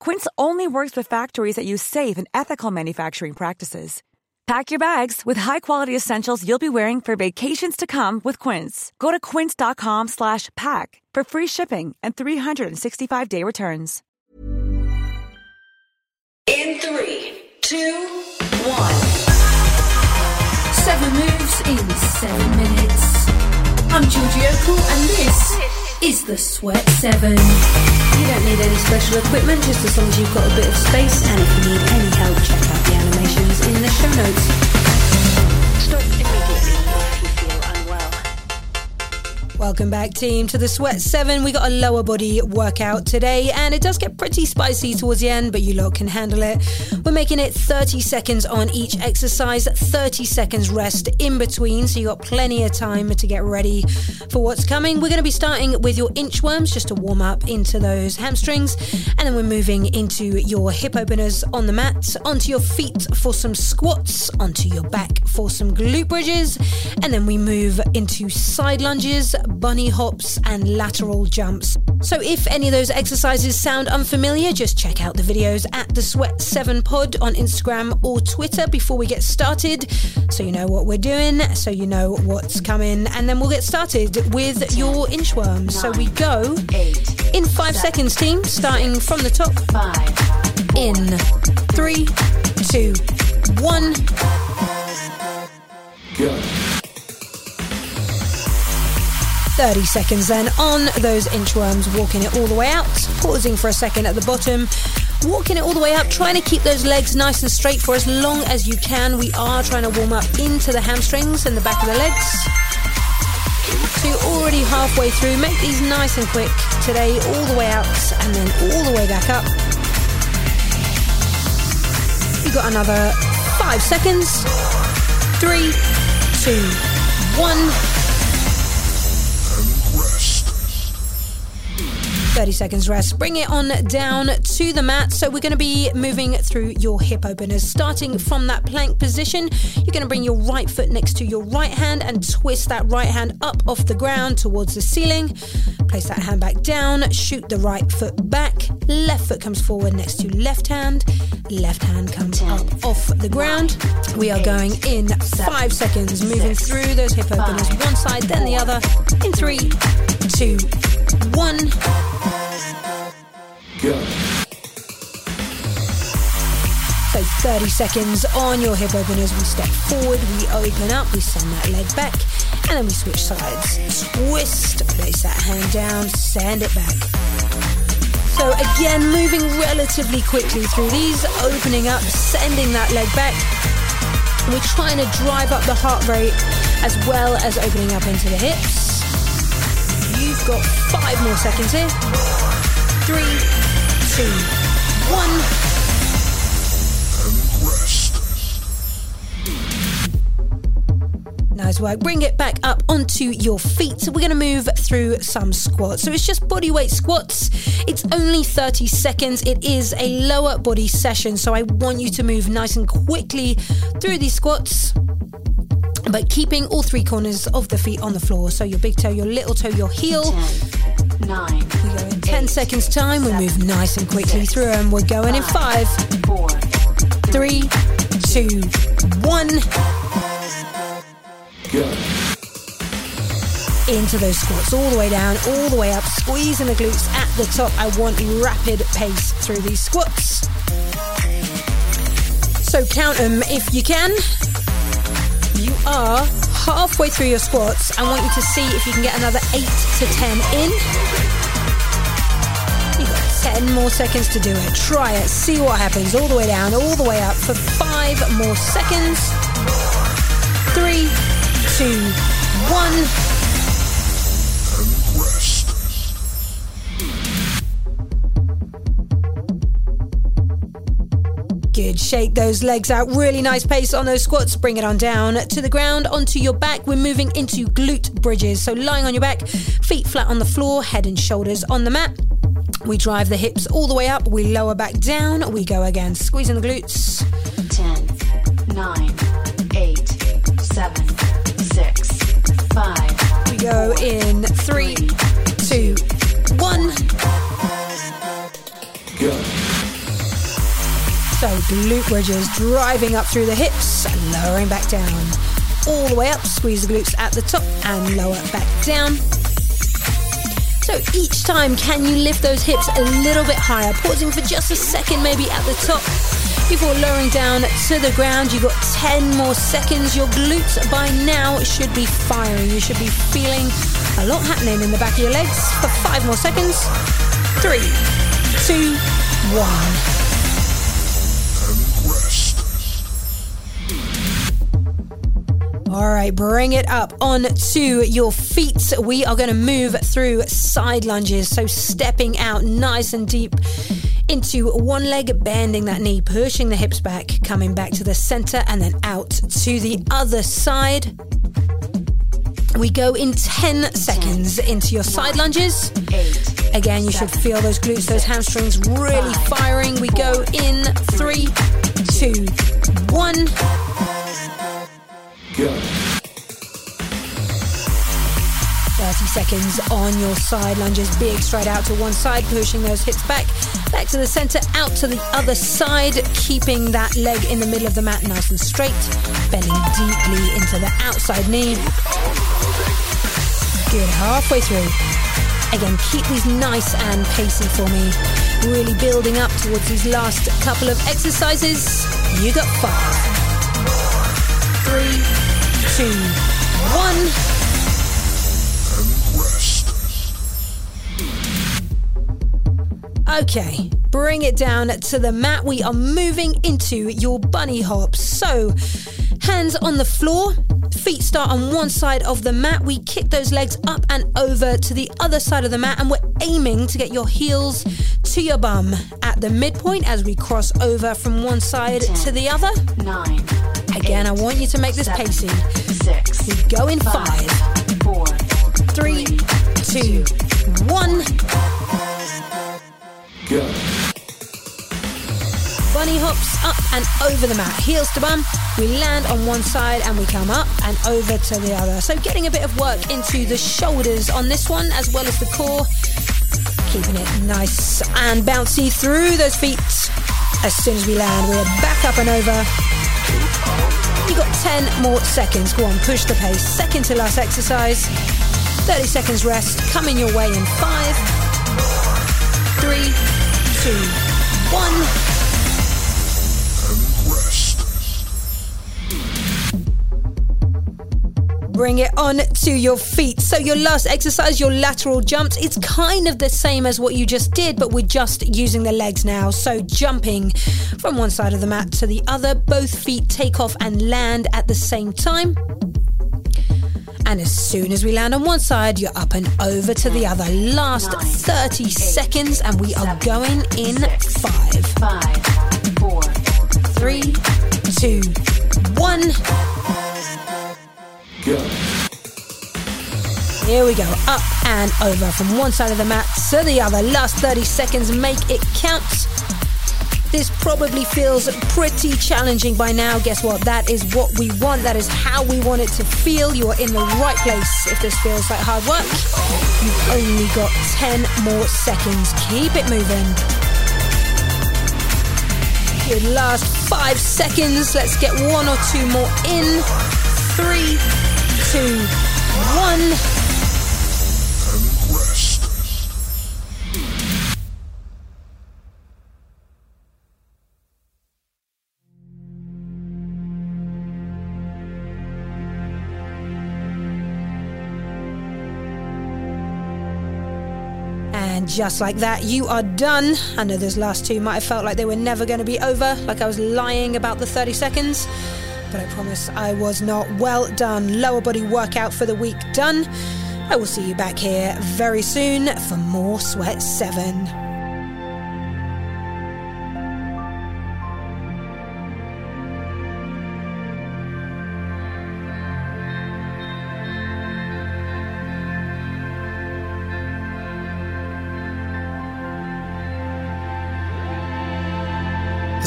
Quince only works with factories that use safe and ethical manufacturing practices. Pack your bags with high-quality essentials you'll be wearing for vacations to come with Quince. Go to quince.com/pack for free shipping and 365-day returns. In three, two, one. Seven moves in seven minutes. I'm Georgie Okell, and this is the Sweat Seven. You don't need any special equipment, just as long as you've got a bit of space. And if you need any help, check out the animations in the show notes. Welcome back, team, to the Sweat 7. We got a lower body workout today, and it does get pretty spicy towards the end, but you lot can handle it. We're making it 30 seconds on each exercise, 30 seconds rest in between, so you got plenty of time to get ready for what's coming. We're going to be starting with your inchworms just to warm up into those hamstrings, and then we're moving into your hip openers on the mat, onto your feet for some squats, onto your back for some glute bridges, and then we move into side lunges, bunny hops, and lateral jumps. So if any of those exercises sound unfamiliar, just check out the videos at the Sweat 7 Pod on Instagram or Twitter before we get started, so you know what we're doing, so you know what's coming, and then we'll get started with your inchworms. So we go Eight, in five seconds, team, starting from the top. five, In three, two, one. Go. 30 seconds then on those inchworms, walking it all the way out, pausing for a second at the bottom, walking it all the way up, trying to keep those legs nice and straight for as long as you can. We are trying to warm up into the hamstrings and the back of the legs. So you're already halfway through. Make these nice and quick today, all the way out and then all the way back up. You've got another five seconds. Three, two, one. 30 seconds rest. Bring it on down to the mat. So we're going to be moving through your hip openers. Starting from that plank position, you're going to bring your right foot next to your right hand and twist that right hand up off the ground towards the ceiling. Place that hand back down, shoot the right foot back. Left foot comes forward next to left hand. Left hand comes up off the ground. We are going in five seconds, moving through those hip openers, one side, then the other. In three, two, one. Go. So 30 seconds on your hip openers. We step forward, we open up, we send that leg back, and then we switch sides. Twist, place that hand down, send it back. So again, moving relatively quickly through these, opening up, sending that leg back. We're trying to drive up the heart rate as well as opening up into the hips. Got five more seconds here. Three, two, one. Rest. Nice work. Bring it back up onto your feet. So we're going to move through some squats. So it's just body weight squats. It's only 30 seconds. It is a lower body session. So I want you to move nice and quickly through these squats. But keeping all three corners of the feet on the floor. So your big toe, your little toe, your heel. ten, nine, We go in 10 seconds time. We move nice and quickly through them. We're going in five, four, three, two, one. Go. into those squats, all the way down, all the way up, squeezing the glutes at the top. I want rapid pace through these squats. So count them if you can. Are halfway through your squats. I want you to see if you can get another 8 to 10 in. You've got 10 more seconds to do it. Try it. See what happens. All the way down, all the way up for 5 more seconds. Three, two, one. Shake those legs out. Really nice pace on those squats. Bring it on down to the ground, onto your back. We're moving into glute bridges. So lying on your back, feet flat on the floor, head and shoulders on the mat. We drive the hips all the way up. We lower back down. We go again. Squeezing the glutes. 10, 9, glute bridges driving up through the hips and lowering back down. All the way up, squeeze the glutes at the top and lower back down. So each time, can you lift those hips a little bit higher? Pausing for just a second, maybe at the top, before lowering down to the ground. You've got 10 more seconds. Your glutes by now should be firing. You should be feeling a lot happening in the back of your legs for five more seconds. Three, two, one. All right, bring it up onto your feet. We are going to move through side lunges. So, stepping out nice and deep into one leg, bending that knee, pushing the hips back, coming back to the center, and then out to the other side. We go in 10 seconds into your side lunges. Again, you should feel those glutes, those hamstrings really firing. We go in three, two, one. Seconds on your side lunges. Big straight out to one side, pushing those hips back, back to the center, out to the other side, keeping that leg in the middle of the mat nice and straight, bending deeply into the outside knee. Good, halfway through. Again, keep these nice and pacey for me. Really building up towards these last couple of exercises. You got five, three, two, one. Okay, bring it down to the mat. We are moving into your bunny hops. So, hands on the floor, feet start on one side of the mat. We kick those legs up and over to the other side of the mat, and we're aiming to get your heels to your bum at the midpoint as we cross over from one side Ten, to the other. Nine. Again, eight, I want you to make this seven, pacey. Six. We go in five, five four, three, two, one. Go. Bunny hops up and over the mat, heels to bum. We land on one side and we come up and over to the other. So getting a bit of work into the shoulders on this one as well as the core. Keeping it nice and bouncy through those feet. As soon as we land, we're back up and over. You've got 10 more seconds. Go on, push the pace. Second to last exercise. 30 seconds rest. Coming your way in five, two, one. bring it on to your feet. So, your last exercise, your lateral jumps, it's kind of the same as what you just did, but we're just using the legs now. So, jumping from one side of the mat to the other, both feet take off and land at the same time. And as soon as we land on one side, you're up and over to the other. Last 30 seconds, and we are going in five, four, three, two, one. Go. Here we go, up and over from one side of the mat to the other. Last 30 seconds, make it count. This probably feels pretty challenging by now. Guess what? That is what we want. That is how we want it to feel. You are in the right place if this feels like hard work. You've only got 10 more seconds. Keep it moving. Good last five seconds. Let's get one or two more in. Three, two, one. And just like that, you are done. I know those last two might have felt like they were never going to be over, like I was lying about the 30 seconds. But I promise I was not. Well done. Lower body workout for the week done. I will see you back here very soon for more Sweat 7.